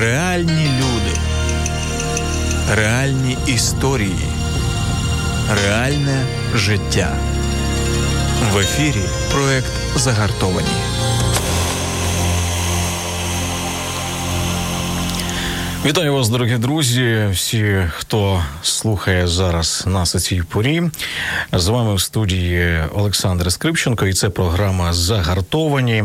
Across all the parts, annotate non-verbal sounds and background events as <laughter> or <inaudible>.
Реальні люди, реальні історії, реальне життя. В ефірі проект Загартовані. Вітаю вас, дорогі друзі. Всі, хто слухає зараз нас у цій порі. З вами в студії Олександр Скрипченко, і це програма Загартовані.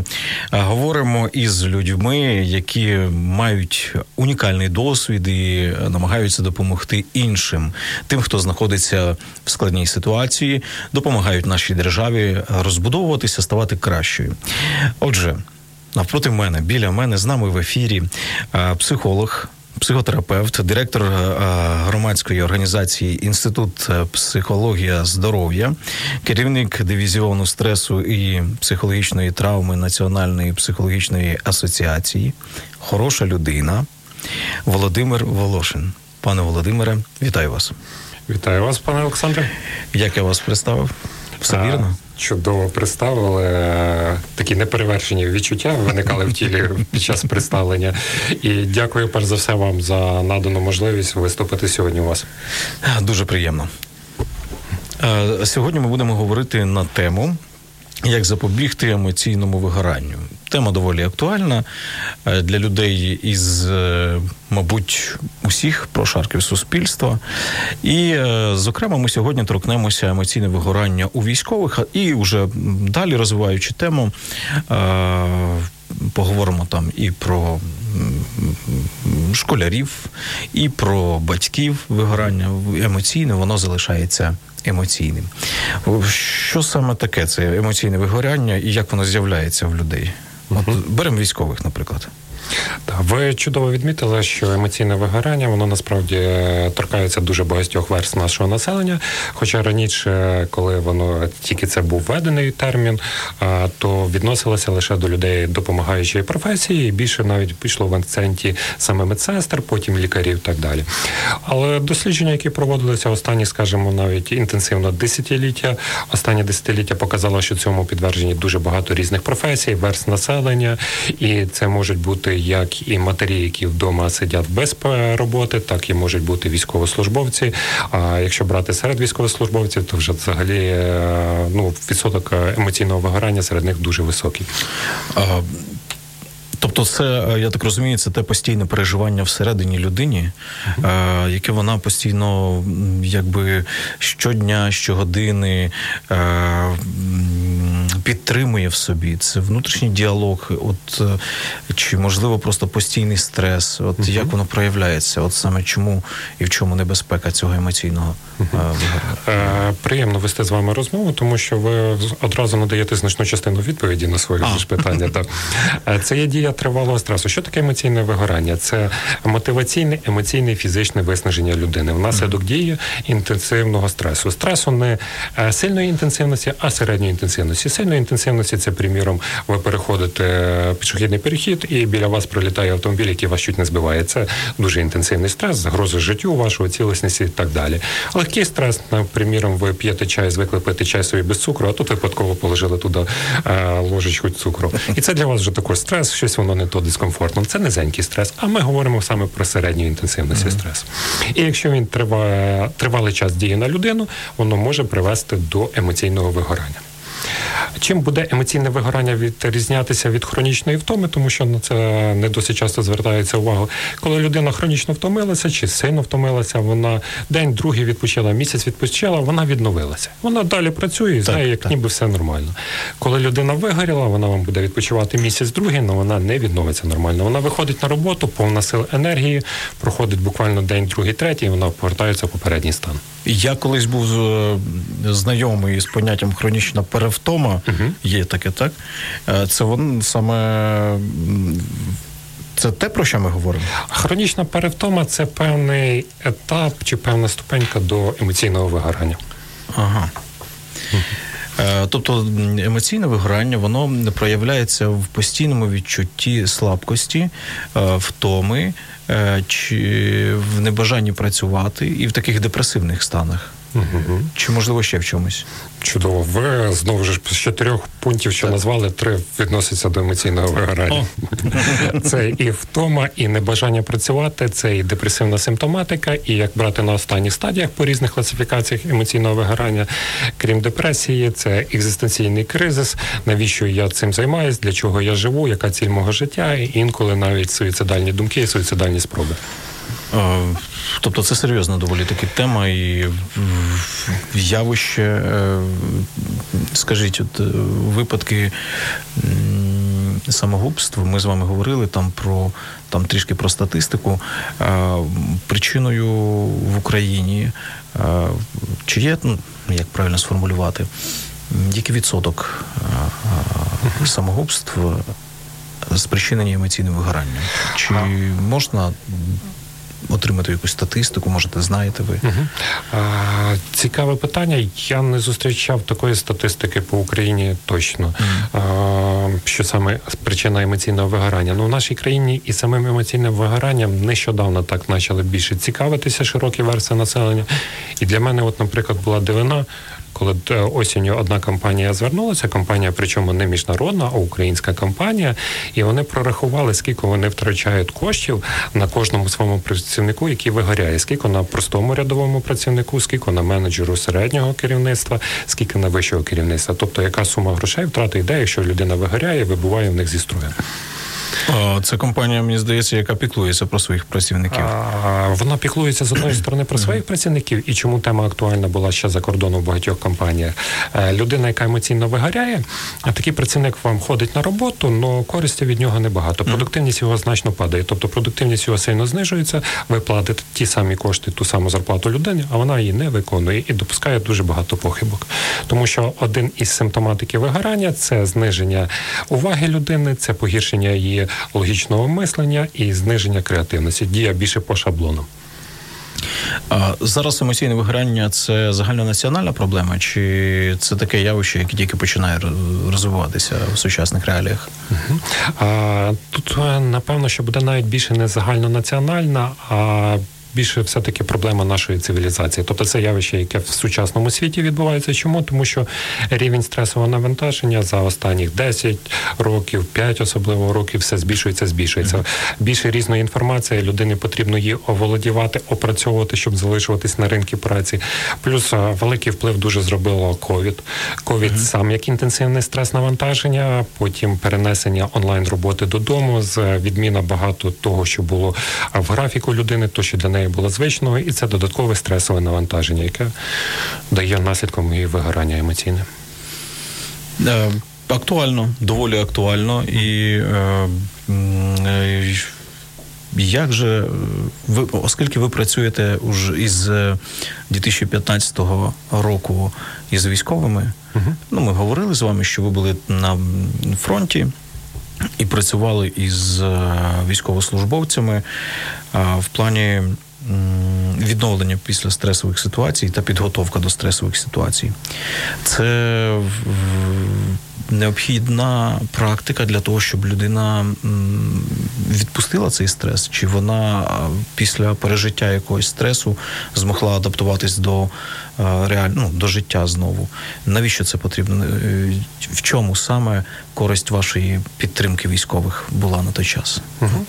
Говоримо із людьми, які мають унікальний досвід і намагаються допомогти іншим, тим, хто знаходиться в складній ситуації, допомагають нашій державі розбудовуватися, ставати кращою. Отже. Навпроти мене, біля мене з нами в ефірі психолог, психотерапевт, директор громадської організації Інститут психологія здоров'я, керівник дивізіону стресу і психологічної травми Національної психологічної асоціації, хороша людина Володимир Волошин. Пане Володимире, вітаю вас. Вітаю вас, пане Олександре. Як я вас представив? Все вірно? Чудово представили такі неперевершені відчуття виникали в тілі під час представлення. І дякую перш за все вам за надану можливість виступити сьогодні. У вас дуже приємно. Сьогодні ми будемо говорити на тему. Як запобігти емоційному вигоранню? Тема доволі актуальна для людей із, мабуть, усіх прошарків суспільства. І, зокрема, ми сьогодні торкнемося емоційне вигорання у військових, і вже далі розвиваючи тему, поговоримо там і про школярів, і про батьків вигорання емоційне, воно залишається емоційним. Що саме таке це емоційне вигоряння і як воно з'являється в людей? От беремо військових, наприклад. Так, ви чудово відмітили, що емоційне вигорання воно насправді торкається дуже багатьох верст нашого населення. Хоча раніше, коли воно тільки це був введений термін, то відносилося лише до людей допомагаючої професії, і більше навіть пішло в акценті саме медсестер, потім лікарів і так далі. Але дослідження, які проводилися останні, скажімо, навіть інтенсивно десятиліття, останні десятиліття показало, що цьому підтверджені дуже багато різних професій, верст населення, і це можуть бути як і матері, які вдома сидять без роботи, так і можуть бути військовослужбовці. А якщо брати серед військовослужбовців, то вже взагалі ну відсоток емоційного вигорання серед них дуже високий. Тобто, це я так розумію, це те постійне переживання всередині людині, uh-huh. яке вона постійно, якби щодня, щогодини підтримує в собі. Це внутрішній діалог, от чи можливо просто постійний стрес, от uh-huh. як воно проявляється, от саме чому і в чому небезпека цього емоційного uh-huh. приємно вести з вами розмову, тому що ви одразу надаєте значну частину відповіді на своє ж питання. Так. <laughs> Це є дія тривалого стресу. Що таке емоційне вигорання? Це мотиваційне, емоційне і фізичне виснаження людини внаслідок дії інтенсивного стресу. Стресу не сильної інтенсивності, а середньої інтенсивності. Сильної інтенсивності це, приміром, ви переходите пішохідний перехід, і біля вас пролітає автомобіль, який вас чуть не збиває. Це дуже інтенсивний стрес, загроза життю вашого цілісності і так далі. Легкий стрес, наприклад, ви п'єте чай, звикли пити чай собі без цукру, а тут випадково положили туди ложечку цукру. І це для вас вже також стрес, щось воно не то дискомфортно. Це низенький стрес. А ми говоримо саме про середню інтенсивність mm-hmm. стресу. І якщо він триває тривалий час діє на людину, воно може привести до емоційного вигорання. Чим буде емоційне вигорання відрізнятися від хронічної втоми, тому що на це не досить часто звертається увагу. Коли людина хронічно втомилася чи сильно втомилася, вона день, другий відпочила, місяць відпочила, вона відновилася. Вона далі працює і знає, як так. ніби все нормально. Коли людина вигоріла, вона вам буде відпочивати місяць, другий, але вона не відновиться нормально. Вона виходить на роботу, повна сил енергії, проходить буквально день, другий, третій, і вона повертається в попередній стан. Я колись був знайомий з поняттям хронічна перев перевтома, угу. є таке, так? Це воно саме. Це те, про що ми говоримо? Хронічна перевтома це певний етап чи певна ступенька до емоційного вигорання. Ага. Тобто емоційне вигорання воно проявляється в постійному відчутті слабкості, втоми чи в небажанні працювати і в таких депресивних станах. Угу. Чи можливо ще в чомусь? Чудово. Ви знову ж з чотирьох пунктів, що так. назвали, три відносяться до емоційного вигорання. <laughs> Це і втома, і небажання працювати, це і депресивна симптоматика, і як брати на останніх стадіях по різних класифікаціях емоційного вигорання, крім депресії, це екзистенційний кризис. Навіщо я цим займаюсь, для чого я живу, яка ціль мого життя, і інколи навіть суїцидальні думки і суїцидальні спроби. Тобто це серйозна доволі таки тема і явище, е, скажіть, от е, випадки самогубств, ми з вами говорили там про там трішки про статистику. Причиною в Україні чи є, ну як правильно сформулювати, який відсоток самогубств спричинені емоційним вигоранням? Чи можна отримати якусь статистику, можете знаєте ви? Угу. А, Цікаве питання. Я не зустрічав такої статистики по Україні точно, угу. а, що саме причина емоційного вигорання. Ну в нашій країні і самим емоційним вигоранням нещодавно так почали більше цікавитися широкі версії населення. І для мене, от, наприклад, була дивина коли е, осінню одна компанія звернулася, компанія, причому не міжнародна, а українська компанія, і вони прорахували, скільки вони втрачають коштів на кожному своєму працівнику, який вигоряє, скільки на простому рядовому працівнику, скільки на менеджеру середнього керівництва, скільки на вищого керівництва. Тобто, яка сума грошей втрати йде, якщо людина вигоряє, вибуває в них зі строю. Це компанія, мені здається, яка піклується про своїх працівників. Вона піклується з одної сторони про своїх працівників, і чому тема актуальна була ще за кордоном в багатьох компаніях. Е, людина, яка емоційно вигоряє, а такий працівник вам ходить на роботу, але користі від нього небагато. Продуктивність його значно падає. Тобто продуктивність його сильно знижується. Ви платите ті самі кошти, ту саму зарплату людині, а вона її не виконує і допускає дуже багато похибок. Тому що один із симптоматики вигорання це зниження уваги людини, це погіршення її логічного мислення і зниження креативності. Дія більше по шаблонам. Зараз емоційне вигорання це загальнонаціональна проблема, чи це таке явище, яке тільки починає розвиватися в сучасних реаліях? Угу. А, Тут е, напевно, що буде навіть більше не загальнонаціональна, а більше все-таки проблема нашої цивілізації. Тобто це явище, яке в сучасному світі відбувається. Чому? Тому що рівень стресового навантаження за останніх 10 років, 5 особливо років, все збільшується, збільшується. Більше різної інформації людині потрібно її оволодівати, опрацьовувати, щоб залишуватись на ринку праці. Плюс великий вплив дуже зробило ковід. Ковід сам як інтенсивне стрес навантаження, потім перенесення онлайн роботи додому, з відміна багато того, що було в графіку людини, то що для неї неї було звичною, і це додаткове стресове навантаження, яке дає наслідком її вигорання емоційне. Е, актуально, доволі актуально. І е, е, як же ви, оскільки ви працюєте уже із 2015 року із військовими, угу. ну ми говорили з вами, що ви були на фронті і працювали із військовослужбовцями в плані відновлення після стресових ситуацій та підготовка до стресових ситуацій. Це необхідна практика для того, щоб людина відпустила цей стрес, чи вона після пережиття якогось стресу змогла адаптуватись до реально ну, до життя знову. Навіщо це потрібно? Е, в чому саме користь вашої підтримки військових була на той час? Угу.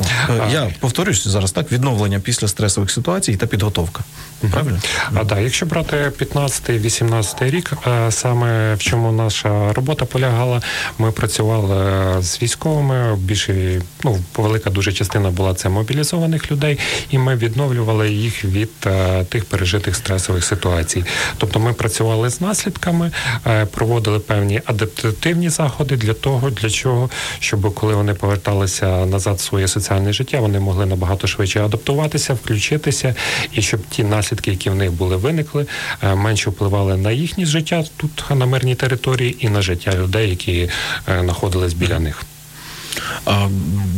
Я повторюсь зараз так: відновлення після стресових ситуацій та підготовка. Правильно? А так, якщо брати 15-18 рік, саме в чому наша робота полягає. Полягала. Ми працювали з військовими. Більше ну велика дуже частина була це мобілізованих людей, і ми відновлювали їх від е, тих пережитих стресових ситуацій. Тобто, ми працювали з наслідками, е, проводили певні адаптативні заходи для того, для чого, щоб коли вони поверталися назад в своє соціальне життя, вони могли набагато швидше адаптуватися, включитися, і щоб ті наслідки, які в них були виникли, е, менше впливали на їхнє життя тут на мирній території і на життя людей, які знаходились біля них. А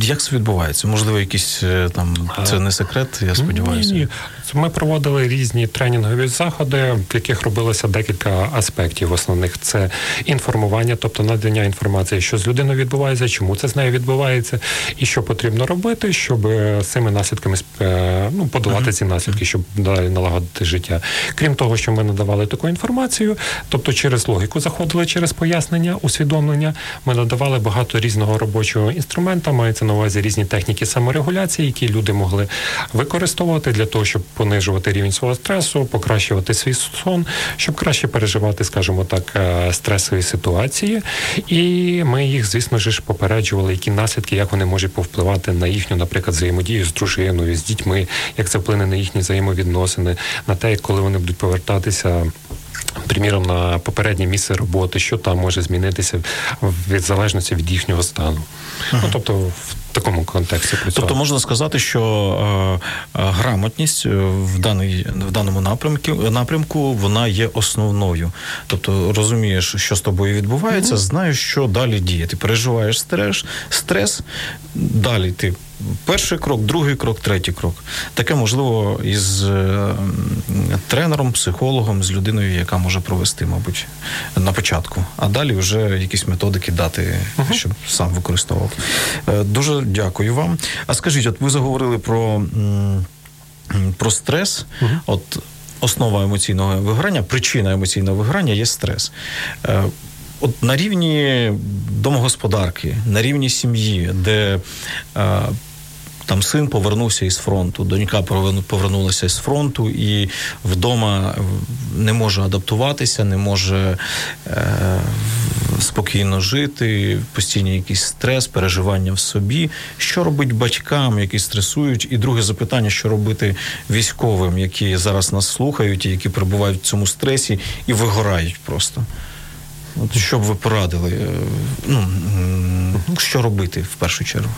як це відбувається? Можливо, якісь е, там це не секрет, я сподіваюся. Ні, ні. Ми проводили різні тренінгові заходи, в яких робилося декілька аспектів. Основних це інформування, тобто надання інформації, що з людиною відбувається, чому це з нею відбувається, і що потрібно робити, щоб з цими наслідками е, ну, подолати ці наслідки, щоб далі налагодити життя. Крім того, що ми надавали таку інформацію, тобто через логіку заходили через пояснення, усвідомлення. Ми надавали багато різного робочого інструмента. Мається на увазі різні техніки саморегуляції, які люди могли використовувати для того, щоб понижувати рівень свого стресу, покращувати свій сон, щоб краще переживати, скажімо так, е, стресові ситуації. І ми їх, звісно ж, попереджували, які наслідки, як вони можуть повпливати на їхню, наприклад, взаємодію з дружиною, з дітьми, як це вплине на їхні взаємовідносини, на те, коли вони будуть повертатися. Приміром на попереднє місце роботи, що там може змінитися від залежності від їхнього стану. Uh-huh. Ну тобто в такому контексті працювати. Тобто можна сказати, що е, е, грамотність е, в даний в даному напрямку напрямку вона є основною. Тобто розумієш, що з тобою відбувається, uh-huh. знаєш, що далі діяти. Переживаєш стрес, стрес, далі ти Перший крок, другий крок, третій крок. Таке можливо із е, тренером, психологом, з людиною, яка може провести, мабуть, на початку. А далі вже якісь методики дати, uh-huh. щоб сам використовував. Е, дуже дякую вам. А скажіть, от ви заговорили про про стрес. Uh-huh. От основа емоційного виграння, причина емоційного виграння є стрес. Е, от на рівні домогосподарки, на рівні сім'ї, де там син повернувся із фронту, донька повернулася з фронту і вдома не може адаптуватися, не може е, спокійно жити, постійний якийсь стрес, переживання в собі. Що робить батькам, які стресують? І друге запитання, що робити військовим, які зараз нас слухають, і які перебувають в цьому стресі і вигорають просто. От що б ви порадили? Е, ну, Що робити в першу чергу?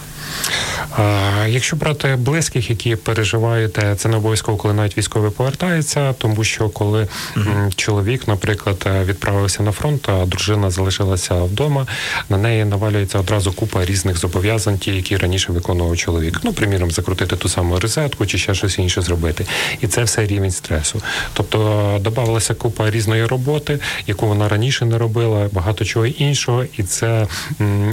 Якщо брати близьких, які переживають, це не обов'язково, коли навіть військовий повертається, тому що коли uh-huh. чоловік, наприклад, відправився на фронт, а дружина залишилася вдома, на неї навалюється одразу купа різних зобов'язань, ті, які раніше виконував чоловік. Ну, приміром, закрутити ту саму розетку чи ще щось інше зробити. І це все рівень стресу. Тобто додавалася купа різної роботи, яку вона раніше не робила, багато чого іншого, і це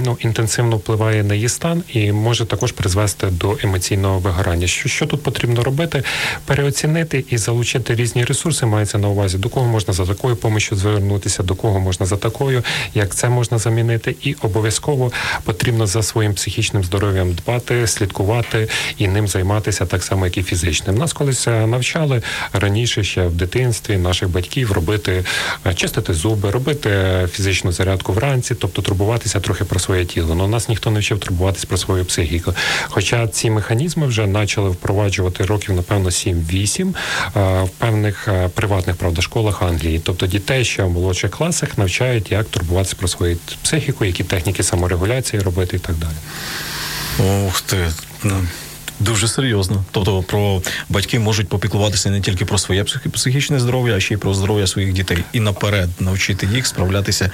ну інтенсивно впливає на її стан і може також призвести до емоційного вигорання. Що що тут потрібно робити? Переоцінити і залучити різні ресурси. Мається на увазі, до кого можна за такою помощю звернутися, до кого можна за такою, як це можна замінити, і обов'язково потрібно за своїм психічним здоров'ям дбати, слідкувати і ним займатися так само, як і фізичним. Нас колись е, навчали раніше ще в дитинстві наших батьків робити, е, чистити зуби, робити фізичну зарядку вранці, тобто турбуватися трохи про своє тіло. Но нас ніхто не вчив турбуватися про свою психіку. Хоча ці механізми вже почали впроваджувати років, напевно, 7-8 в певних приватних правда школах Англії, тобто дітей ще в молодших класах навчають, як турбуватися про свою психіку, які техніки саморегуляції робити і так далі. Ух ти. Дуже серйозно. Тобто про батьки можуть попіклуватися не тільки про своє психічне здоров'я, а ще й про здоров'я своїх дітей. І наперед навчити їх справлятися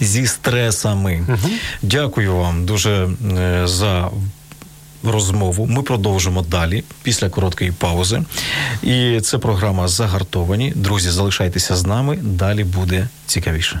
зі стресами. Угу. Дякую вам дуже е, за розмову. Ми продовжимо далі після короткої паузи. І це програма Загартовані. Друзі, залишайтеся з нами. Далі буде цікавіше.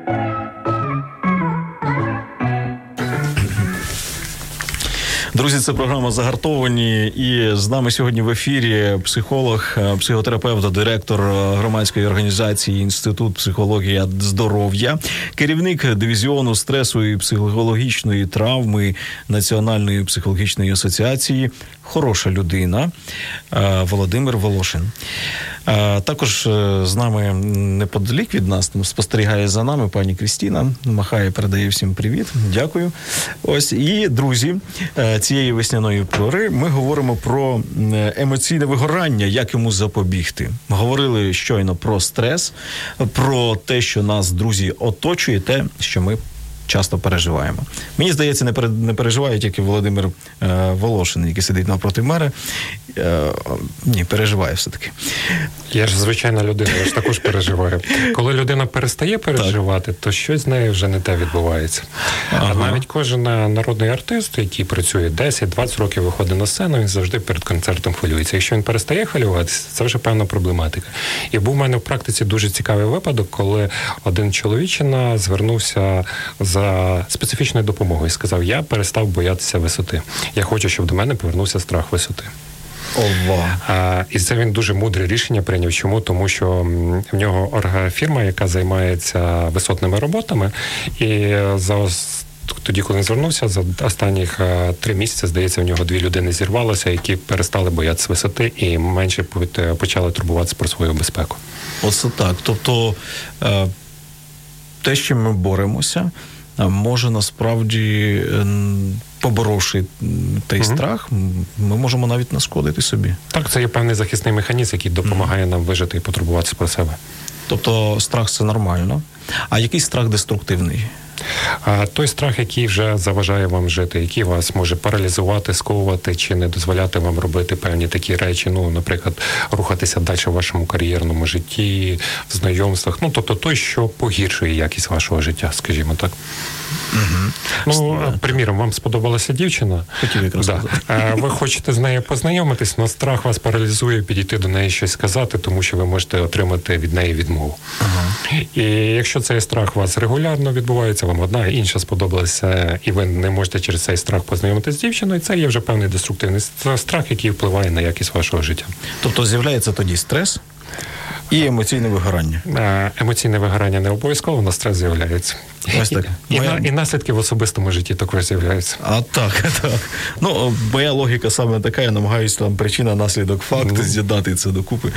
Друзі, це програма загартовані. І з нами сьогодні в ефірі психолог, е, психотерапевт, директор е, громадської організації Інститут психології здоров'я, керівник дивізіону стресу і психологічної травми Національної психологічної асоціації. Хороша людина е, Володимир Волошин. Також з нами неподалік від нас спостерігає за нами пані Крістіна. Махає, передає всім привіт. Дякую. Ось і друзі цієї весняної пори ми говоримо про емоційне вигорання, як йому запобігти. Говорили щойно про стрес, про те, що нас друзі оточує, те, що ми часто переживаємо. Мені здається, не не переживає тільки Володимир е, Волошин, який сидить навпроти мера. Е, ні, переживає все таки. Я ж звичайна людина, я ж також переживаю. Коли людина перестає переживати, то щось з нею вже не те відбувається. Ага. А навіть кожен народний артист, який працює 10-20 років, виходить на сцену, він завжди перед концертом хвилюється. Якщо він перестає хвилюватися, це вже певна проблематика. І був у мене в практиці дуже цікавий випадок, коли один чоловічина звернувся за за специфічною допомогою. Сказав: Я перестав боятися висоти. Я хочу, щоб до мене повернувся страх висоти. Ова. А, І це він дуже мудре рішення прийняв. Чому? Тому що в нього фірма, яка займається висотними роботами, і за тоді, коли він звернувся, за останніх три місяці, здається, в нього дві людини зірвалося, які перестали боятися висоти і менше почали турбуватися про свою безпеку. Оце так. Тобто е, те, що ми боремося може насправді, е, поборовши той угу. страх, ми можемо навіть нашкодити собі. Так, це є певний захисний механізм, який допомагає нам вижити і потурбуватися про себе. Тобто страх це нормально. А який страх деструктивний? А той страх, який вже заважає вам жити, який вас може паралізувати, сковувати чи не дозволяти вам робити певні такі речі, ну, наприклад, рухатися далі в вашому кар'єрному житті, в знайомствах. Ну тобто той, що погіршує якість вашого життя, скажімо так. Угу. Ну, приміром, вам сподобалася дівчина. Хотів якраз да. Ви хочете з нею познайомитись, але страх вас паралізує підійти до неї щось сказати, тому що ви можете отримати від неї відмову. Ага. І якщо цей страх у вас регулярно відбувається, вам одна інша сподобалася, і ви не можете через цей страх познайомитися з дівчиною, це є вже певний деструктивний страх, який впливає на якість вашого життя. Тобто з'являється тоді стрес. І емоційне вигорання. Емоційне вигорання не обов'язково, на стрес з'являється. Ось так. І, моя... і, і наслідки в особистому житті також з'являються. А так, <laughs> так. Ну, моя логіка саме така, я намагаюся там причина, наслідок, факт, mm. з'єднати це докупи.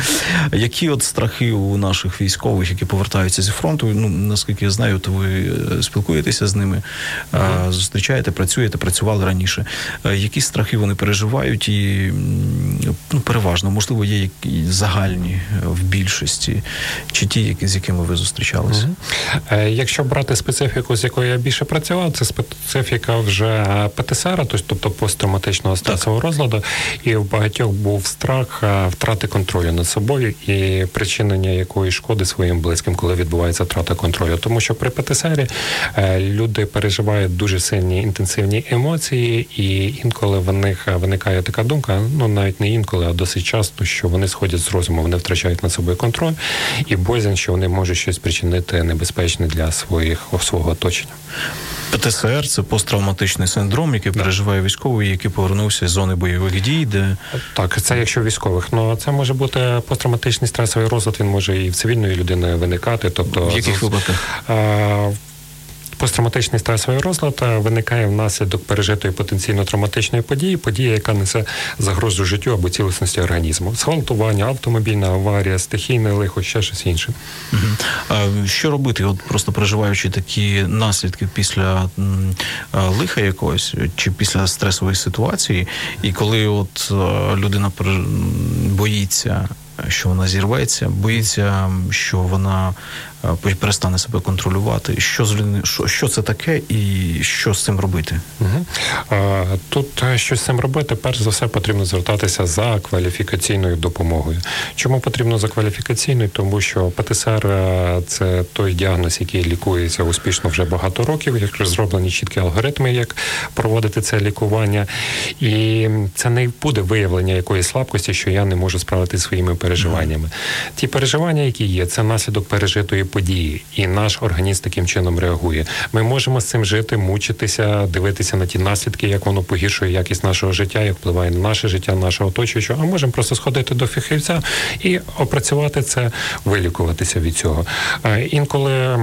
Які от страхи у наших військових, які повертаються зі фронту, ну, наскільки я знаю, то ви е, спілкуєтеся з ними, mm. зустрічаєте, працюєте, працювали раніше. Які страхи вони переживають і ну, переважно, можливо, є загальні в більшості, чи ті, з якими ви зустрічалися? Mm. Якщо брати спеціально специфіку, з якою я більше працював, це специфіка вже ПТСР, тобто посттравматичного стресового розладу, і в багатьох був страх е, втрати контролю над собою і причинення якої шкоди своїм близьким, коли відбувається втрата контролю. Тому що при ПТСР е, люди переживають дуже сильні інтенсивні емоції, і інколи в них виникає така думка, ну навіть не інколи, а досить часто, що вони сходять з розуму, вони втрачають над собою контроль і боязнь, що вони можуть щось причинити небезпечне для своїх свого оточення. ПТСР це посттравматичний синдром, який да. переживає військовий, який повернувся з зони бойових дій. Де так, це якщо військових, ну це може бути посттравматичний стресовий розлад. Він може і в цивільної людини виникати. Тобто в яких випадках? Посттравматичний стресовий розлад е, виникає внаслідок пережитої потенційно травматичної події, події, яка несе загрозу життю або цілісності організму. Зґвалтування, автомобільна аварія, стихійне лихо, ще щось інше. Що робити, от просто переживаючи такі наслідки після лиха якогось чи після стресової ситуації, і коли от е, людина боїться що вона зірветься, боїться, що вона е, перестане себе контролювати. Що з що, що це таке, і що з цим робити? Угу. Тут е, що з цим робити, перш за все потрібно звертатися за кваліфікаційною допомогою. Чому потрібно за кваліфікаційною? Тому що ПТСР е, це той діагноз, який лікується успішно вже багато років. Як зроблені чіткі алгоритми, як проводити це лікування, і це не буде виявлення якоїсь слабкості, що я не можу справити своїми переживаннями. Ті переживання, які є, це наслідок пережитої події, і наш організм таким чином реагує. Ми можемо з цим жити, мучитися, дивитися на ті наслідки, як воно погіршує якість нашого життя, як впливає на наше життя, нашого оточуючого. А можемо просто сходити до фахівця і опрацювати це, вилікуватися від цього. Інколи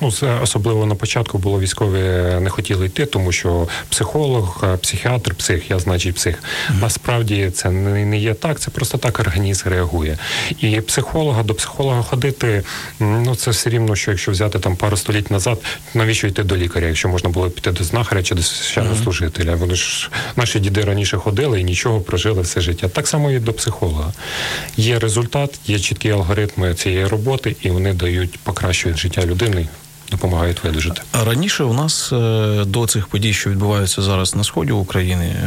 ну особливо на початку було військові не хотіли йти, тому що психолог, психіатр, псих, я значить псих. Насправді це не є так, це просто так організм реагує. І психолога до психолога ходити, ну це все рівно, що якщо взяти там пару століть назад, навіщо йти до лікаря, якщо можна було піти до знахаря чи до священнослужителя. Вони ж наші діди раніше ходили і нічого прожили все життя. Так само і до психолога. Є результат, є чіткі алгоритми цієї роботи, і вони дають покращують життя людини допомагають видужити. Раніше у нас е, до цих подій, що відбуваються зараз на сході України е,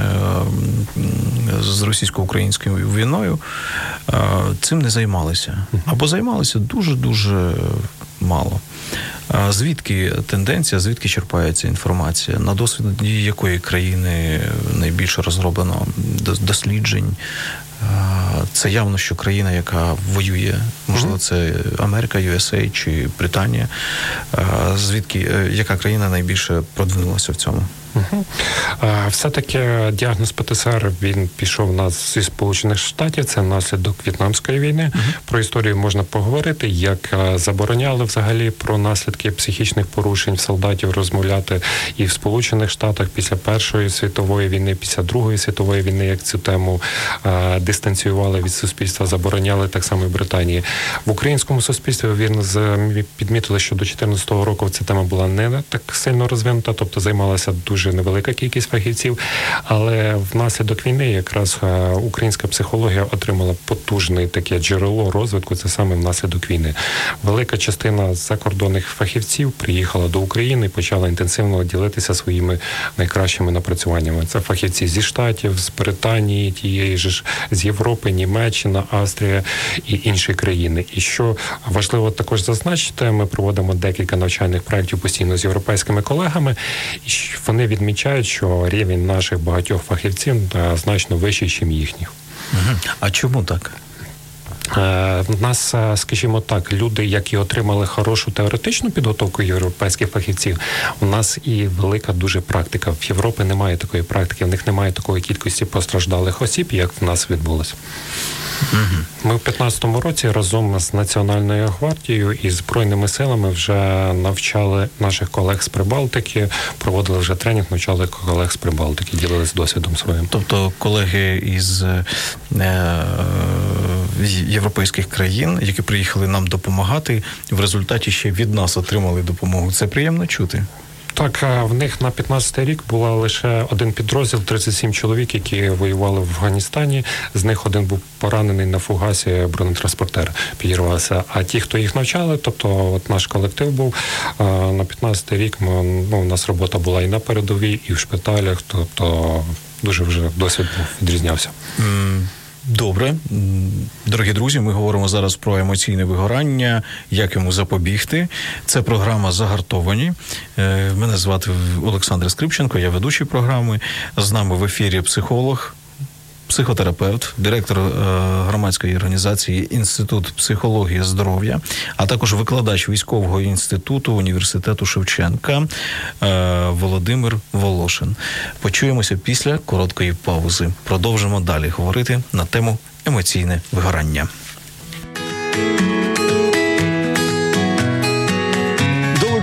з російсько-українською війною, е, цим не займалися або займалися дуже дуже мало. Звідки тенденція, звідки черпається інформація? На досвіді якої країни найбільше розроблено досліджень, це явно, що країна, яка воює, можливо, це Америка, USA чи Британія. Звідки е, яка країна найбільше продвинулася в цьому? Угу. Все-таки діагноз ПТСР він пішов у нас зі Сполучених Штатів. Це наслідок В'єтнамської війни. Угу. Про історію можна поговорити, як забороняли взагалі про наслідки психічних порушень солдатів розмовляти і в Сполучених Штатах після Першої світової війни, після Другої світової війни, як цю тему дистанціювали від суспільства, забороняли так само і в Британії. В українському суспільстві він підмітили, що до 2014 року ця тема була не так сильно розвинута, тобто займалася дуже дуже невелика кількість фахівців, але внаслідок війни якраз е, українська психологія отримала потужне таке джерело розвитку. Це саме внаслідок війни. Велика частина закордонних фахівців приїхала до України і почала інтенсивно ділитися своїми найкращими напрацюваннями. Це фахівці зі штатів, з Британії, тієї ж з Європи, Німеччина, Австрія і інші країни. І що важливо також зазначити, ми проводимо декілька навчальних проєктів постійно з європейськими колегами, і вони відмічають, що рівень наших багатьох фахівців значно вищий, ніж їхніх. А чому так? Е, нас, е, скажімо так, люди, які отримали хорошу теоретичну підготовку європейських фахівців, у нас і велика дуже практика. В Європі немає такої практики, в них немає такої кількості постраждалих осіб, як в нас відбулося. Ми в 2015 році разом з Національною гвардією і збройними силами вже навчали наших колег з Прибалтики, проводили вже тренінг, навчали колег з Прибалтики, ділилися досвідом своїм. Тобто колеги із е, європейських країн, які приїхали нам допомагати, в результаті ще від нас отримали допомогу. Це приємно чути. Так, в них на 15-й рік була лише один підрозділ, 37 чоловік, які воювали в Афганістані. З них один був поранений на фугасі бронетранспортер, підірвався. А ті, хто їх навчали, тобто от наш колектив був на 15-й рік. Ми, ну, у нас робота була і на передовій, і в шпиталях. Тобто дуже вже досвід був, відрізнявся. Добре, дорогі друзі, ми говоримо зараз про емоційне вигорання, як йому запобігти. Це програма Загартовані. Е, мене звати Олександр Скрипченко, я ведучий програми. З нами в ефірі психолог психотерапевт, директор е, громадської організації Інститут психології здоров'я, а також викладач військового інституту університету Шевченка е, Володимир Волошин. Почуємося після короткої паузи. Продовжимо далі говорити на тему емоційне вигорання.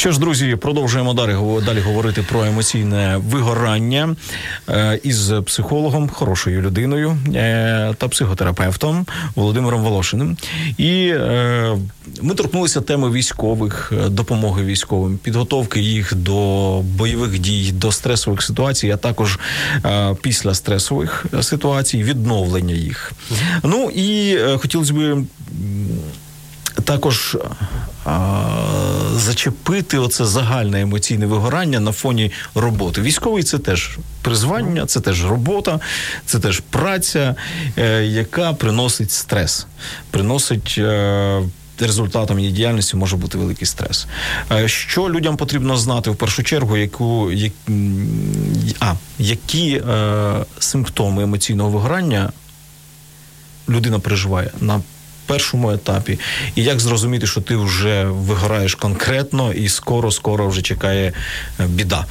Що ж, друзі, продовжуємо далі далі говорити про емоційне вигорання е, із психологом, хорошою людиною е, та психотерапевтом Володимиром Волошиним. І е, ми торкнулися теми військових, допомоги військовим, підготовки їх до бойових дій, до стресових ситуацій, а також після стресових ситуацій, відновлення їх. Ну і хотілося б також зачепити оце загальне емоційне вигорання на фоні роботи. Військовий це теж призвання, це теж робота, це теж праця, е, яка приносить стрес, приносить. Е, результатом її діяльності може бути великий стрес. Е, що людям потрібно знати в першу чергу, яку як, а, які е, симптоми емоційного вигорання людина переживає на першому етапі, і як зрозуміти, що ти вже вигораєш конкретно і скоро, скоро вже чекає е, біда.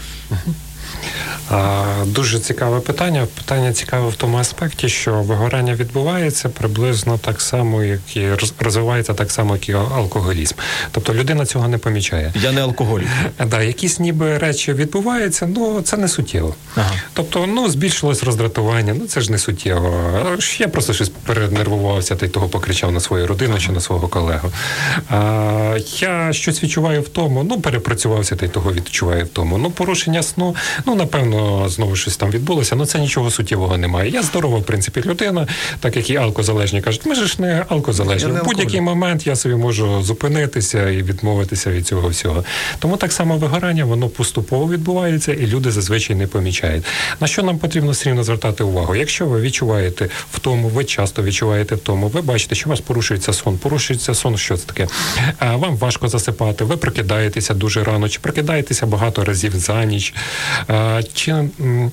Дуже цікаве питання. Питання цікаве в тому аспекті, що вигорання відбувається приблизно так само, як і розвивається так само, як і алкоголізм. Тобто людина цього не помічає. Я не алкоголік. Да, якісь ніби речі відбуваються, ну це не суттєво. Ага. Тобто, ну збільшилось роздратування, ну це ж не суттєво. Я просто щось перенервувався та й того покричав на свою родину чи на свого колегу. А, Я щось відчуваю в тому, ну перепрацювався та й того відчуваю в тому. Ну, порушення сну, ну напевно знову щось там відбулося. Ну це нічого суттєвого немає. Я здорова, в принципі, людина, так як і алкозалежні кажуть, ми ж не алкозалежні. В будь-який момент я собі можу зупинитися і відмовитися від цього всього. Тому так само вигорання, воно поступово відбувається, і люди зазвичай не помічають. На що нам потрібно все рівно звертати увагу? Якщо ви відчуваєте в тому, ви часто відчуваєте в тому, ви бачите, що у вас порушується сон. Порушується сон, що це таке? Вам важко засипати, ви прокидаєтеся дуже рано, чи прокидаєтеся багато разів за ніч. Чи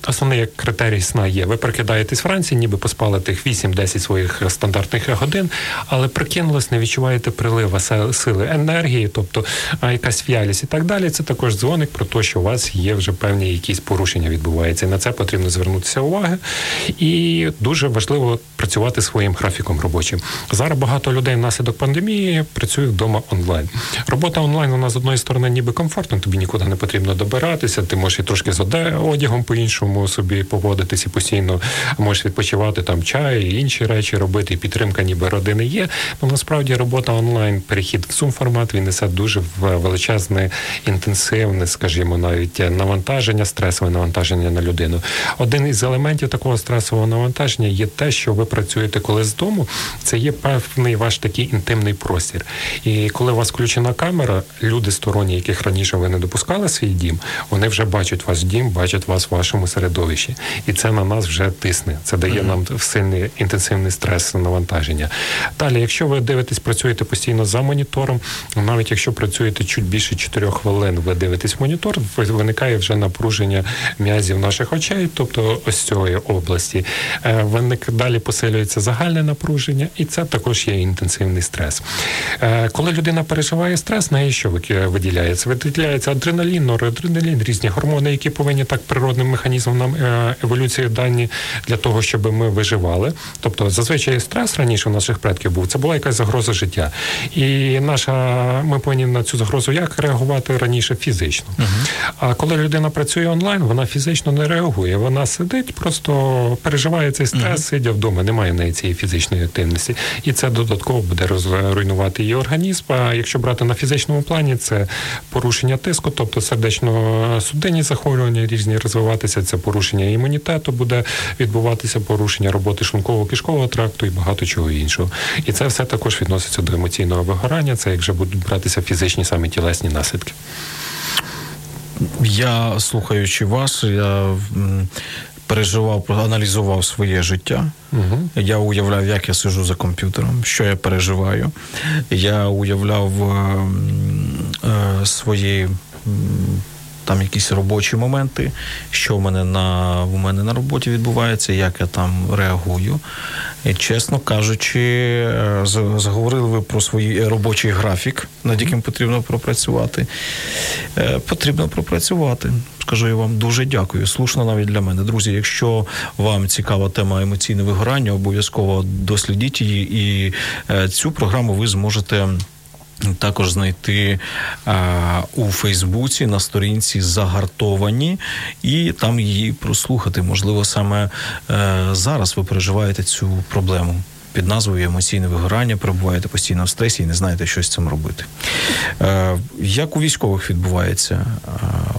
основний критерій сна є? Ви прокидаєтесь вранці, ніби поспали тих 8-10 своїх стандартних годин, але прикинулись, не відчуваєте прилива сили енергії, тобто якась в'ялість і так далі. Це також дзвоник про те, що у вас є вже певні якісь порушення відбуваються. І на це потрібно звернутися уваги. І дуже важливо працювати своїм графіком робочим. Зараз багато людей внаслідок пандемії працюють вдома онлайн. Робота онлайн вона з одної сторони, ніби комфортна, тобі нікуди не потрібно добиратися, ти можеш і трошки з одягом одягом по-іншому собі поводитись і постійно можеш відпочивати там чай інші речі робити. і Підтримка, ніби родини є. Ну насправді робота онлайн, перехід в Zoom формат він несе дуже величезне, інтенсивне, скажімо, навіть навантаження, стресове навантаження на людину. Один із елементів такого стресового навантаження є те, що ви працюєте коли з дому. Це є певний ваш такий інтимний простір. І коли у вас включена камера, люди сторонні, яких раніше ви не допускали свій дім, вони вже бачать ваш дім, бачать вас в вашому середовищі, і це на нас вже тисне. Це дає нам сильний інтенсивний стрес навантаження. Далі, якщо ви дивитесь, працюєте постійно за монітором, навіть якщо працюєте чуть більше 4 хвилин, ви дивитесь монітор, виникає вже напруження м'язів наших очей, тобто ось цієї області. Е, виник далі посилюється загальне напруження, і це також є інтенсивний стрес. Е, коли людина переживає стрес, неї що виділяється? Виділяється адреналін, норадреналін, різні гормони, які повинні так природним механізмом нам е, еволюції дані для того, щоб ми виживали. Тобто, зазвичай стрес раніше у наших предків був це була якась загроза життя, і наша ми повинні на цю загрозу як реагувати раніше фізично. Uh-huh. А коли людина працює онлайн, вона фізично не реагує. Вона сидить, просто переживає цей стрес, uh-huh. сидя вдома. Немає в неї цієї фізичної активності, і це додатково буде руйнувати її організм. А якщо брати на фізичному плані, це порушення тиску, тобто сердечно-судинні захворювання, різні розвиватися, це порушення імунітету, буде відбуватися порушення роботи шлунково-кишкового тракту і багато чого іншого. І це все також відноситься до емоційного вигорання. Це як вже будуть братися фізичні саме тілесні наслідки. Я слухаючи вас, я переживав, аналізував своє життя. Угу. Я уявляв, як я сижу за комп'ютером, що я переживаю. Я уявляв е, е, свої там якісь робочі моменти, що в мене на у мене на роботі відбувається, як я там реагую. І, чесно кажучи, е, заговорили ви про свій робочий графік, над яким потрібно пропрацювати. Е, потрібно пропрацювати. Скажу я вам дуже дякую. Слушно навіть для мене. Друзі, якщо вам цікава тема емоційне вигорання, обов'язково дослідіть її, і е, цю програму ви зможете. Також знайти а, у Фейсбуці на сторінці загартовані і там її прослухати. Можливо, саме е, зараз ви переживаєте цю проблему. Під назвою емоційне вигорання, перебуваєте постійно в стресі і не знаєте, що з цим робити. Е, Як у військових відбувається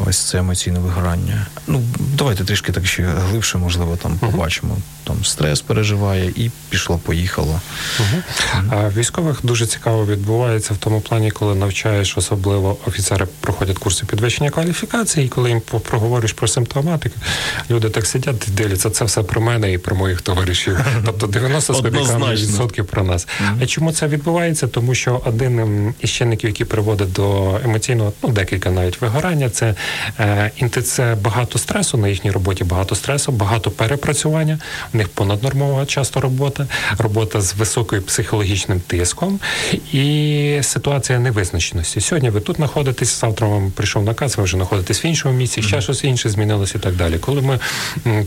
ось це емоційне вигорання. Ну, давайте трішки так ще глибше, можливо, там побачимо. Там стрес переживає і пішло, поїхало. Угу. Військових дуже цікаво відбувається в тому плані, коли навчаєш, особливо офіцери проходять курси підвищення кваліфікації, і коли їм проговориш про симптоматику, люди так сидять і дивляться, це все про мене і про моїх товаришів. Тобто 90% про нас. А чому це відбувається? Тому що один ем, із чинників, який приводить до емоційного, ну декілька навіть вигорання, це е, це багато стресу на їхній роботі, багато стресу, багато перепрацювання. У них понаднормова часто робота, робота з високою психологічним тиском і ситуація невизначеності. Сьогодні ви тут знаходитесь, завтра вам прийшов наказ, ви вже знаходитесь в іншому місці, ще щось інше змінилося і так далі. Коли ми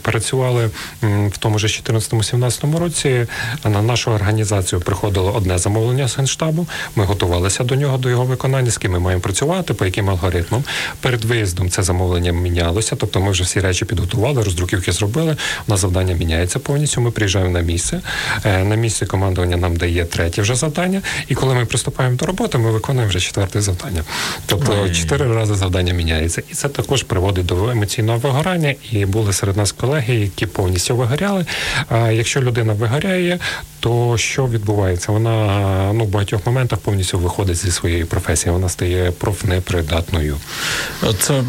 працювали в тому ж 14-17 році, на нашу організацію приходило одне замовлення з генштабу. Ми готувалися до нього, до його виконання, з ким ми маємо працювати, по яким алгоритмам. Перед виїздом це замовлення мінялося, тобто ми вже всі речі підготували, роздруківки зробили. У нас завдання міняється повністю. Ми приїжджаємо на місце. Е, на місці командування нам дає третє вже завдання. І коли ми приступаємо до роботи, ми виконуємо вже четверте завдання. Тобто чотири рази завдання міняється, і це також приводить до емоційного вигорання. І були серед нас колеги, які повністю вигоряли. А якщо людина вигоряє, то що відбувається? Вона ну в багатьох моментах повністю виходить зі своєї професії. Вона стає профнепридатною. Це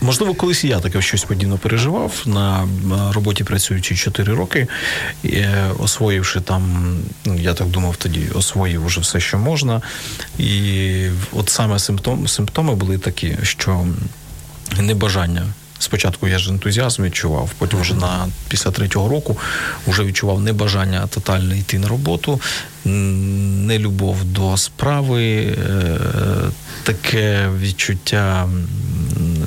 Можливо, колись я таке щось подібно переживав на роботі працюючи 4 роки, е, освоївши там, ну я так думав, тоді освоїв уже все, що можна. І от саме симптом, симптоми були такі, що небажання. Спочатку я ж ентузіазм відчував, потім вже на після третього року вже відчував небажання тотально йти на роботу, нелюбов до справи, е, таке відчуття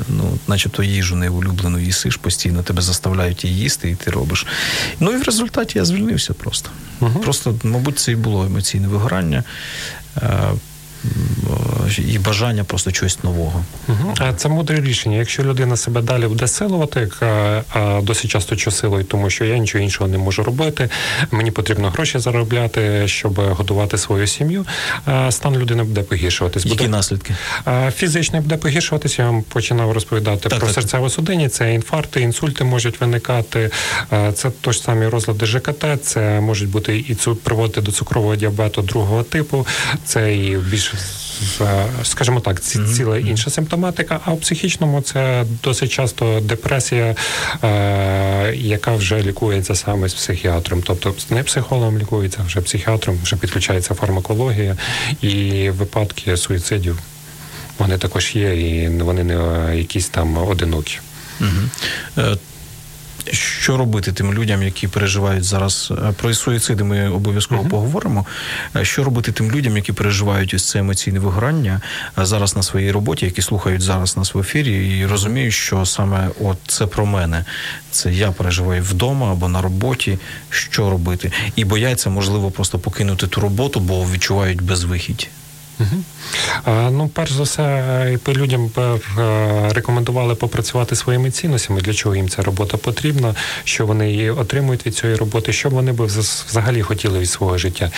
ну, начебто їжу неулюблену їсиш, постійно тебе заставляють її їсти, і ти робиш. Ну і в результаті я звільнився просто. uh Просто, мабуть, це і було емоційне вигорання. Е, і бажання просто чогось нового. Угу. А це мудре рішення. Якщо людина себе далі буде силувати, а досить часто що силою, тому що я нічого іншого не можу робити. Мені потрібно гроші заробляти, щоб годувати свою сім'ю. Стан людини буде погіршуватись. Які буде... наслідки? Фізично буде погіршуватися. Я вам починав розповідати так, про серцево судині. Це інфаркти, інсульти можуть виникати. Це то ж самі розлади ЖКТ. Це можуть бути і приводити до цукрового діабету другого типу. Це і більш скажімо так, ці ціла інша симптоматика. А у психічному це досить часто депресія, е, яка вже лікується саме з психіатром. Тобто не психологом лікується, вже психіатром, вже підключається фармакологія і випадки суїцидів. Вони також є, і вони не якісь там одинокі. Угу. Що робити тим людям, які переживають зараз е, про суїциди? Ми обов'язково uh-huh. поговоримо. Е, що робити тим людям, які переживають ось це емоційне вигорання е, зараз на своїй роботі, які слухають зараз нас в ефірі, і розуміють, що саме от це про мене, це я переживаю вдома або на роботі. Що робити? І бояться, можливо, просто покинути ту роботу, бо відчувають безвихідь. Угу. Ну, перш за все, людям рекомендували попрацювати своїми цінностями, для чого їм ця робота потрібна, що вони її отримують від цієї роботи, що вони б взагалі хотіли від свого життя.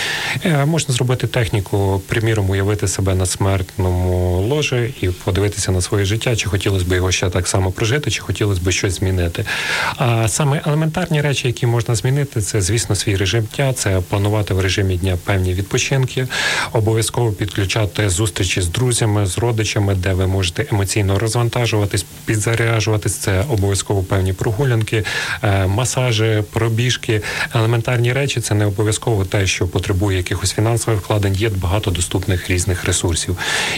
Е, можна зробити техніку, приміром, уявити себе на смертному ложі і подивитися на своє життя, чи хотілося б його ще так само прожити, чи хотілося б щось змінити. А саме елементарні речі, які можна змінити, це, звісно, свій режим дня, це планувати в режимі дня певні відпочинки, обов'язково підключати зустрічі з друзями, з родичами, де ви можете емоційно розвантажуватись, підзаряджуватись. Це обов'язково певні прогулянки, е, масажі, пробіжки, елементарні речі. Це не обов'язково те, що потребує якихось фінансових вкладень. Є багато доступних різних ресурсів.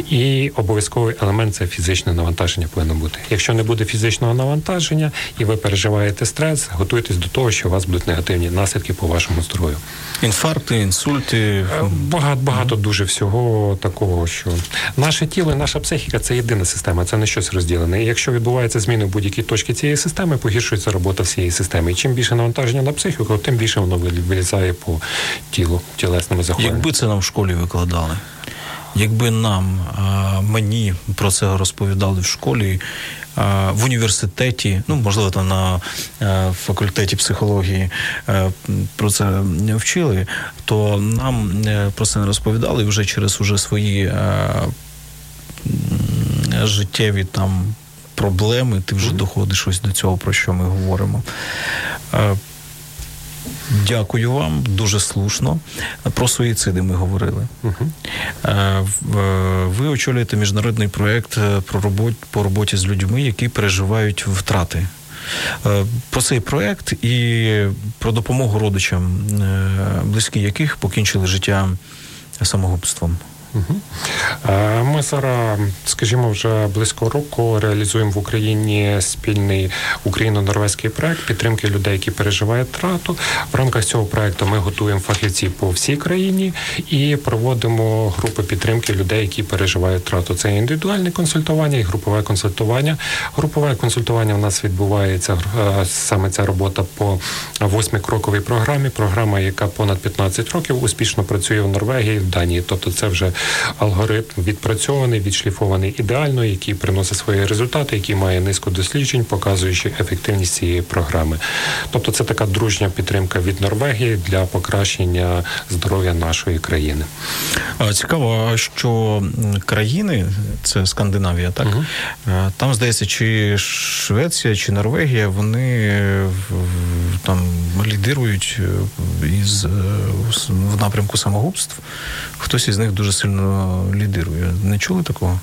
І обов'язковий елемент це фізичне навантаження повинно бути. Якщо не буде фізичного навантаження і ви переживаєте стрес, готуйтесь до того, що у вас будуть негативні наслідки по вашому здоров'ю. Інфаркти, інсульти е, багато багато дуже всього такого що наше тіло і наша психіка це єдина система, це не щось розділене. І якщо відбуваються зміни в будь-якій точці цієї системи, погіршується робота всієї системи. І чим більше навантаження на психіку, тим більше воно вилізає по тілу тілесними захворюваннями. Якби це нам в школі викладали. Якби нам мені про це розповідали в школі, в університеті, ну можливо, там на факультеті психології про це не вчили, то нам е, про це не розповідали вже через уже свої життєві там проблеми, ти вже доходиш ось до цього, про що ми говоримо. Дякую вам, дуже слушно. Про суїциди ми говорили. Uh-huh. Ви очолюєте міжнародний проєкт про робот, по роботі з людьми, які переживають втрати. Про цей проєкт і про допомогу родичам, близькі яких покінчили життя самогубством. Ми зараз, скажімо, вже близько року реалізуємо в Україні спільний україно-норвезький проект підтримки людей, які переживають втрату. В рамках цього проекту ми готуємо фахівці по всій країні і проводимо групи підтримки людей, які переживають втрату. Це індивідуальне консультування і групове консультування. Групове консультування у нас відбувається е, саме ця робота по восьмикроковій програмі. Програма, яка понад 15 років успішно працює в Норвегії, в Данії. Тобто, це вже алгоритм відпрацьований, відшліфований ідеально, який приносить свої результати, який має низку досліджень, показуючи ефективність цієї програми. Тобто, це така дружня підтримка від Норвегії для покращення здоров'я нашої країни. Цікаво, що країни, це Скандинавія, так угу. там здається, чи Швеція, чи Норвегія, вони там лідирують е, із е, в напрямку самогубств. Хтось із них дуже сильно лідирує. Не чули такого?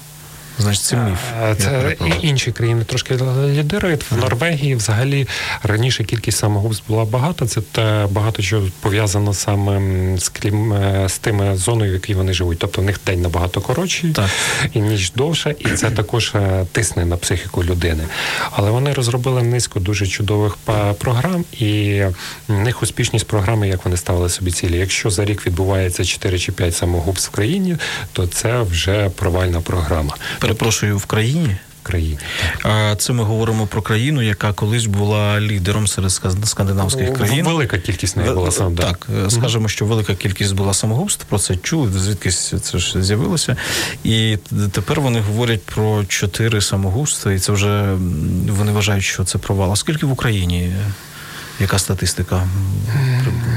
Значить, це міф. Це і інші країни трошки лідирують. В Норвегії взагалі раніше кількість самогубств була багато. Це те багато чого пов'язано саме з клім е, з тими зоною, в якій вони живуть. Тобто в них день набагато коротший так. і ніч довша, і це також е, тисне на психіку людини. Але вони розробили низку дуже чудових програм, і в них успішність програми, як вони ставили собі цілі. Якщо за рік відбувається 4 чи 5 самогубств в країні, то це вже провальна програма перепрошую в країні. Країні а це ми говоримо про країну, яка колись була лідером серед скандинавських країн. Велика кількість не була сам так. Скажемо, що велика кількість була самогубств. Про це чули, звідкись це ж з'явилося. І тепер вони говорять про чотири самогубства, і це вже вони вважають, що це провал. А скільки в Україні яка статистика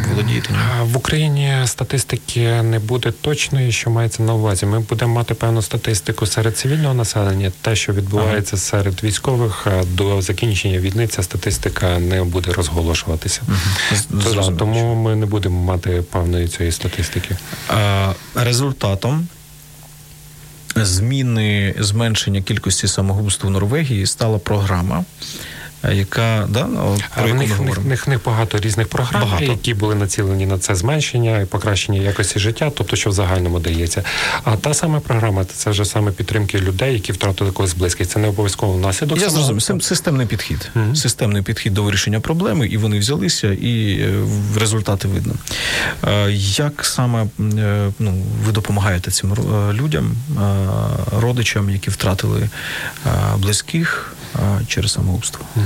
володієте? В Україні статистики не буде точної, що мається на увазі. Ми будемо мати певну статистику серед цивільного населення. Те, що відбувається ага. серед військових до закінчення війни, ця статистика не буде розголошуватися. Ага. Тому ми не будемо мати певної цієї статистики. А, Результатом. Зміни зменшення кількості самогубств у Норвегії стала програма, яка да, ну, про яку них, ми говоримо. них, них багато різних програм, багато. які були націлені на це зменшення і покращення якості життя, тобто що в загальному дається. А та сама програма це вже саме підтримки людей, які втратили когось близьких. Це не обов'язково внаслідок. Я зрозумів. Системний підхід. mm Системний підхід до вирішення проблеми, і вони взялися, і е, результати видно. Е, як саме ну, ви допомагаєте цим людям, родичам, які втратили близьких? через самогубство. А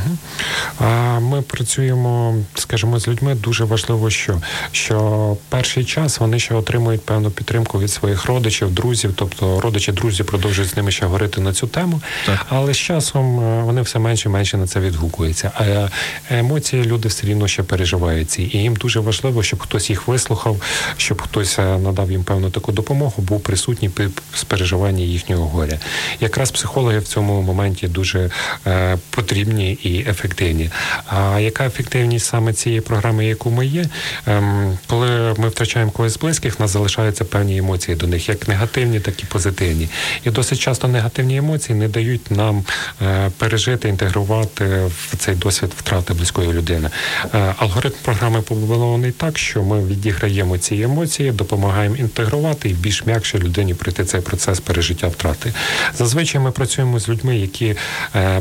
Ми працюємо, скажімо, з людьми. Дуже важливо, що що перший час вони ще отримують певну підтримку від своїх родичів, друзів, тобто родичі, друзі продовжують з ними ще говорити на цю тему, так. але з часом е, вони все менше і менше на це відгукуються. А емоції люди все рівно ще переживають і їм дуже важливо, щоб хтось їх вислухав, щоб хтось е, надав їм певну таку допомогу, був присутній при переживанні їхнього горя. Якраз психологи в цьому моменті дуже Е, потрібні і ефективні. А яка ефективність саме цієї програми, яку ми є? Ем, коли ми втрачаємо когось з близьких, нас залишаються певні емоції до них, як негативні, так і позитивні. І досить часто негативні емоції не дають нам е, пережити, інтегрувати в цей досвід втрати близької людини. Е, алгоритм програми побудований так, що ми відіграємо ці емоції, допомагаємо інтегрувати і більш м'якше людині пройти цей процес пережиття втрати. Зазвичай ми працюємо з людьми, які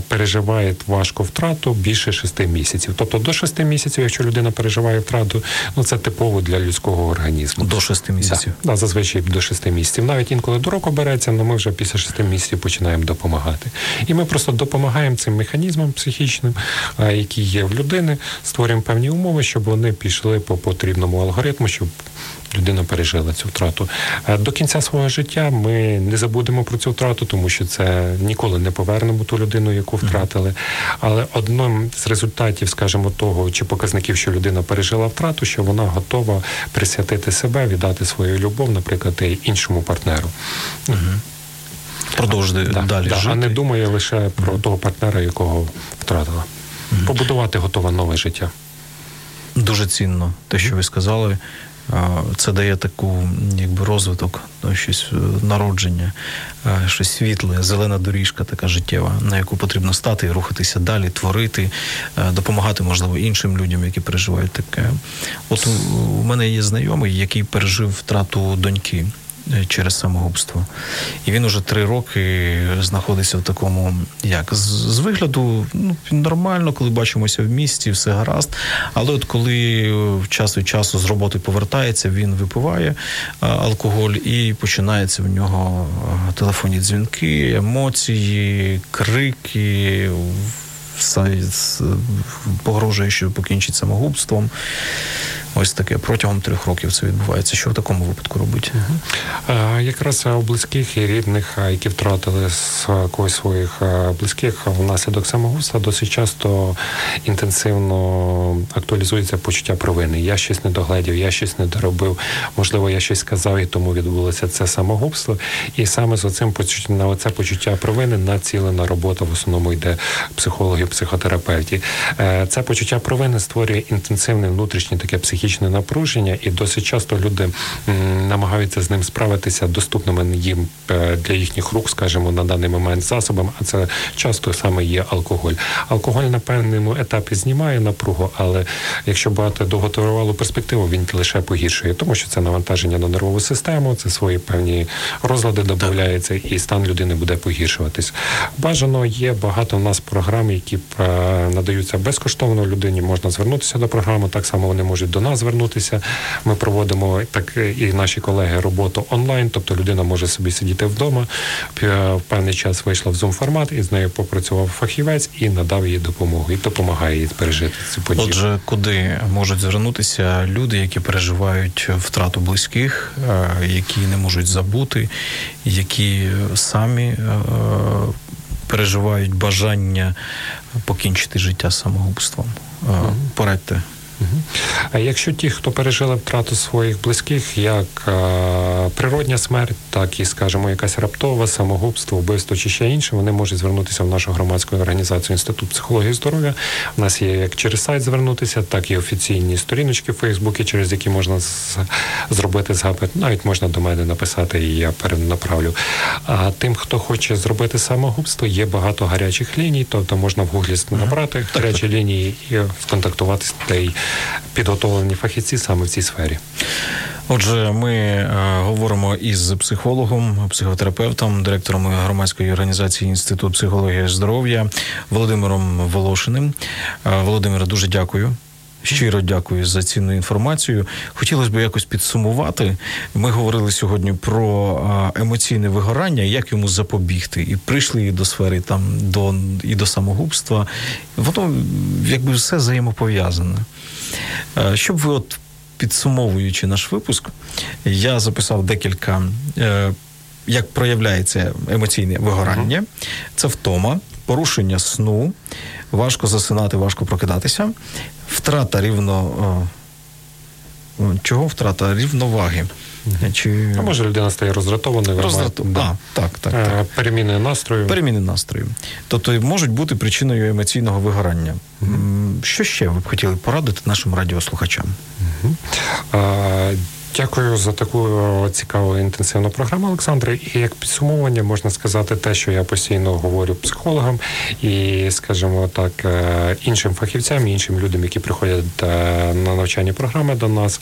переживає важку втрату більше шести місяців. Тобто до шести місяців, якщо людина переживає втрату, ну це типово для людського організму. До шести місяців. Да, да, зазвичай до шести місяців. Навіть інколи до року береться, але ми вже після шести місяців починаємо допомагати. І ми просто допомагаємо цим механізмам психічним, які є в людини, створюємо певні умови, щоб вони пішли по потрібному алгоритму, щоб людина пережила цю втрату. Е, до кінця свого життя ми не забудемо про цю втрату, тому що це ніколи не повернемо ту людину, яку втратили. Але одним з результатів, скажімо, того чи показників, що людина пережила втрату, що вона готова присвятити себе, віддати свою любов, наприклад, іншому партнеру. Угу. продовжити да, далі да, жити. а не думає лише про mm-hmm. того партнера, якого втратила. Mm-hmm. Побудувати готове нове життя. Дуже цінно те, що ви сказали. Це дає таку, якби розвиток, ну, щось е, народження, щось світле, зелена доріжка, така життєва, на яку потрібно стати рухатися далі, творити, допомагати, можливо, іншим людям, які переживають таке. От у мене є знайомий, який пережив втрату доньки. Е, через самогубство. І він уже три роки знаходиться в такому, як з, вигляду, ну нормально, коли бачимося в місті, все гаразд. Але от коли час від часу з роботи повертається, він випиває алкоголь і починається в нього телефонні дзвінки, емоції, крики. Погрожує, що покінчить самогубством. Ось таке протягом трьох років це відбувається. Що в такому випадку робити? Угу. Якраз у близьких і рідних, які втратили когось своїх близьких внаслідок самогубства, досить часто інтенсивно актуалізується почуття провини. Я щось не догледів, я щось не доробив. Можливо, я щось сказав, і тому відбулося це самогубство. І саме з оцим почуттям на оце почуття провини націлена робота в основному йде психологів, психотерапевтів. Е, це почуття провини створює інтенсивне внутрішнє таке психічне психічне напруження, і досить часто люди намагаються з ним справитися доступними їм е, для їхніх рук, скажімо, на даний момент засобом. А це часто саме є алкоголь. Алкоголь на певному етапі знімає напругу, але якщо брати довготривалу перспективу, він лише погіршує, тому що це навантаження на нервову систему, це свої певні розлади додається, і стан людини буде погіршуватись. Бажано є багато в нас програм, які е, надаються безкоштовно людині. Можна звернутися до програми. Так само вони можуть до нас звернутися. Ми проводимо так і наші колеги роботу онлайн, тобто людина може собі сидіти вдома. В певний час вийшла в зум формат і з нею попрацював фахівець і надав їй допомогу і допомагає їй пережити цю подію. Отже, куди можуть звернутися люди, які переживають втрату близьких, е, які не можуть забути, які самі е, переживають бажання покінчити життя самогубством. Е, порадьте. А якщо ті, хто пережили втрату своїх близьких, як а, природня смерть, так і, скажімо, якась раптова самогубство, вбивство чи ще інше, вони можуть звернутися в нашу громадську організацію Інститут психології здоров'я. У нас є як через сайт звернутися, так і офіційні сторіночки в Фейсбуці, через які можна з, зробити запит. Навіть можна до мене написати, і я перенаправлю. А тим, хто хоче зробити самогубство, є багато гарячих ліній, тобто можна в гуглі набрати гарячі лінії і сконтактуватися та й підготовлені фахівці саме в цій сфері. Отже, ми е, говоримо із психологом, психотерапевтом, директором громадської організації Інститут психології здоров'я Володимиром Волошиним. Е, Володимире, дуже дякую. Щиро дякую за цінну інформацію. Хотілося б якось підсумувати. Ми говорили сьогодні про емоційне вигорання, як йому запобігти, і прийшли до сфери там до і до самогубства. Воно якби все взаємопов'язане. Е, щоб ви, от підсумовуючи наш випуск, я записав декілька, е, як проявляється емоційне вигорання, це втома, порушення сну, важко засинати, важко прокидатися, втрата рівно. Чого втрата рівноваги? Чи... А може людина стає роздратованою? Роздрату... Да. А, так, так, так. Переміни настрою. Переміни настрою. Тобто можуть бути причиною емоційного вигорання. Угу. Що ще ви б хотіли порадити нашим радіослухачам? Угу. А, Дякую за таку цікаву інтенсивну програму, Олександре. І як підсумовування можна сказати те, що я постійно говорю психологам і, скажімо так, е, іншим фахівцям, іншим людям, які приходять е, на навчальні програми до нас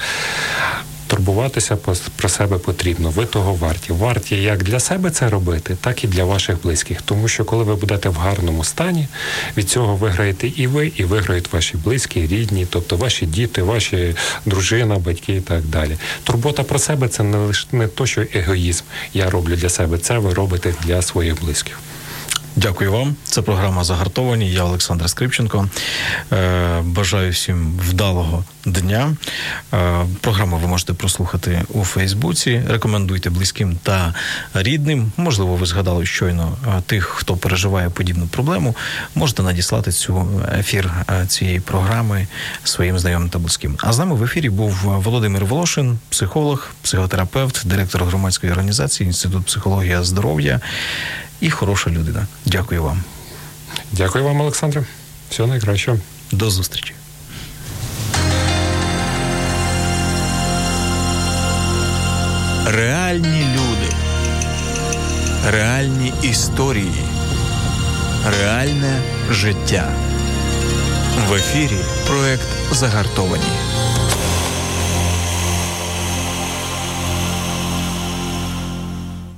турбуватися про себе потрібно. Ви того варті. Варті як для себе це робити, так і для ваших близьких. Тому що коли ви будете в гарному стані, від цього виграєте і ви, і виграють ваші близькі, рідні, тобто ваші діти, ваші дружина, батьки і так далі. Турбота про себе це не лише не то, що егоїзм я роблю для себе. Це ви робите для своїх близьких. Дякую вам. Це програма Загартовані. Я Олександр Скрипченко. Е, бажаю всім вдалого дня. Е, програму ви можете прослухати у Фейсбуці. Рекомендуйте близьким та рідним. Можливо, ви згадали щойно е, тих, хто переживає подібну проблему. Можете надіслати цю ефір цієї програми своїм знайомим та близьким. А з нами в ефірі був Володимир Волошин, психолог, психотерапевт, директор громадської організації Інститут психологія здоров'я і хороша людина. Дякую вам. Дякую вам, Олександре. Всього найкращого. До зустрічі. Реальні люди, реальні історії, реальне життя. В ефірі проект Загартовані.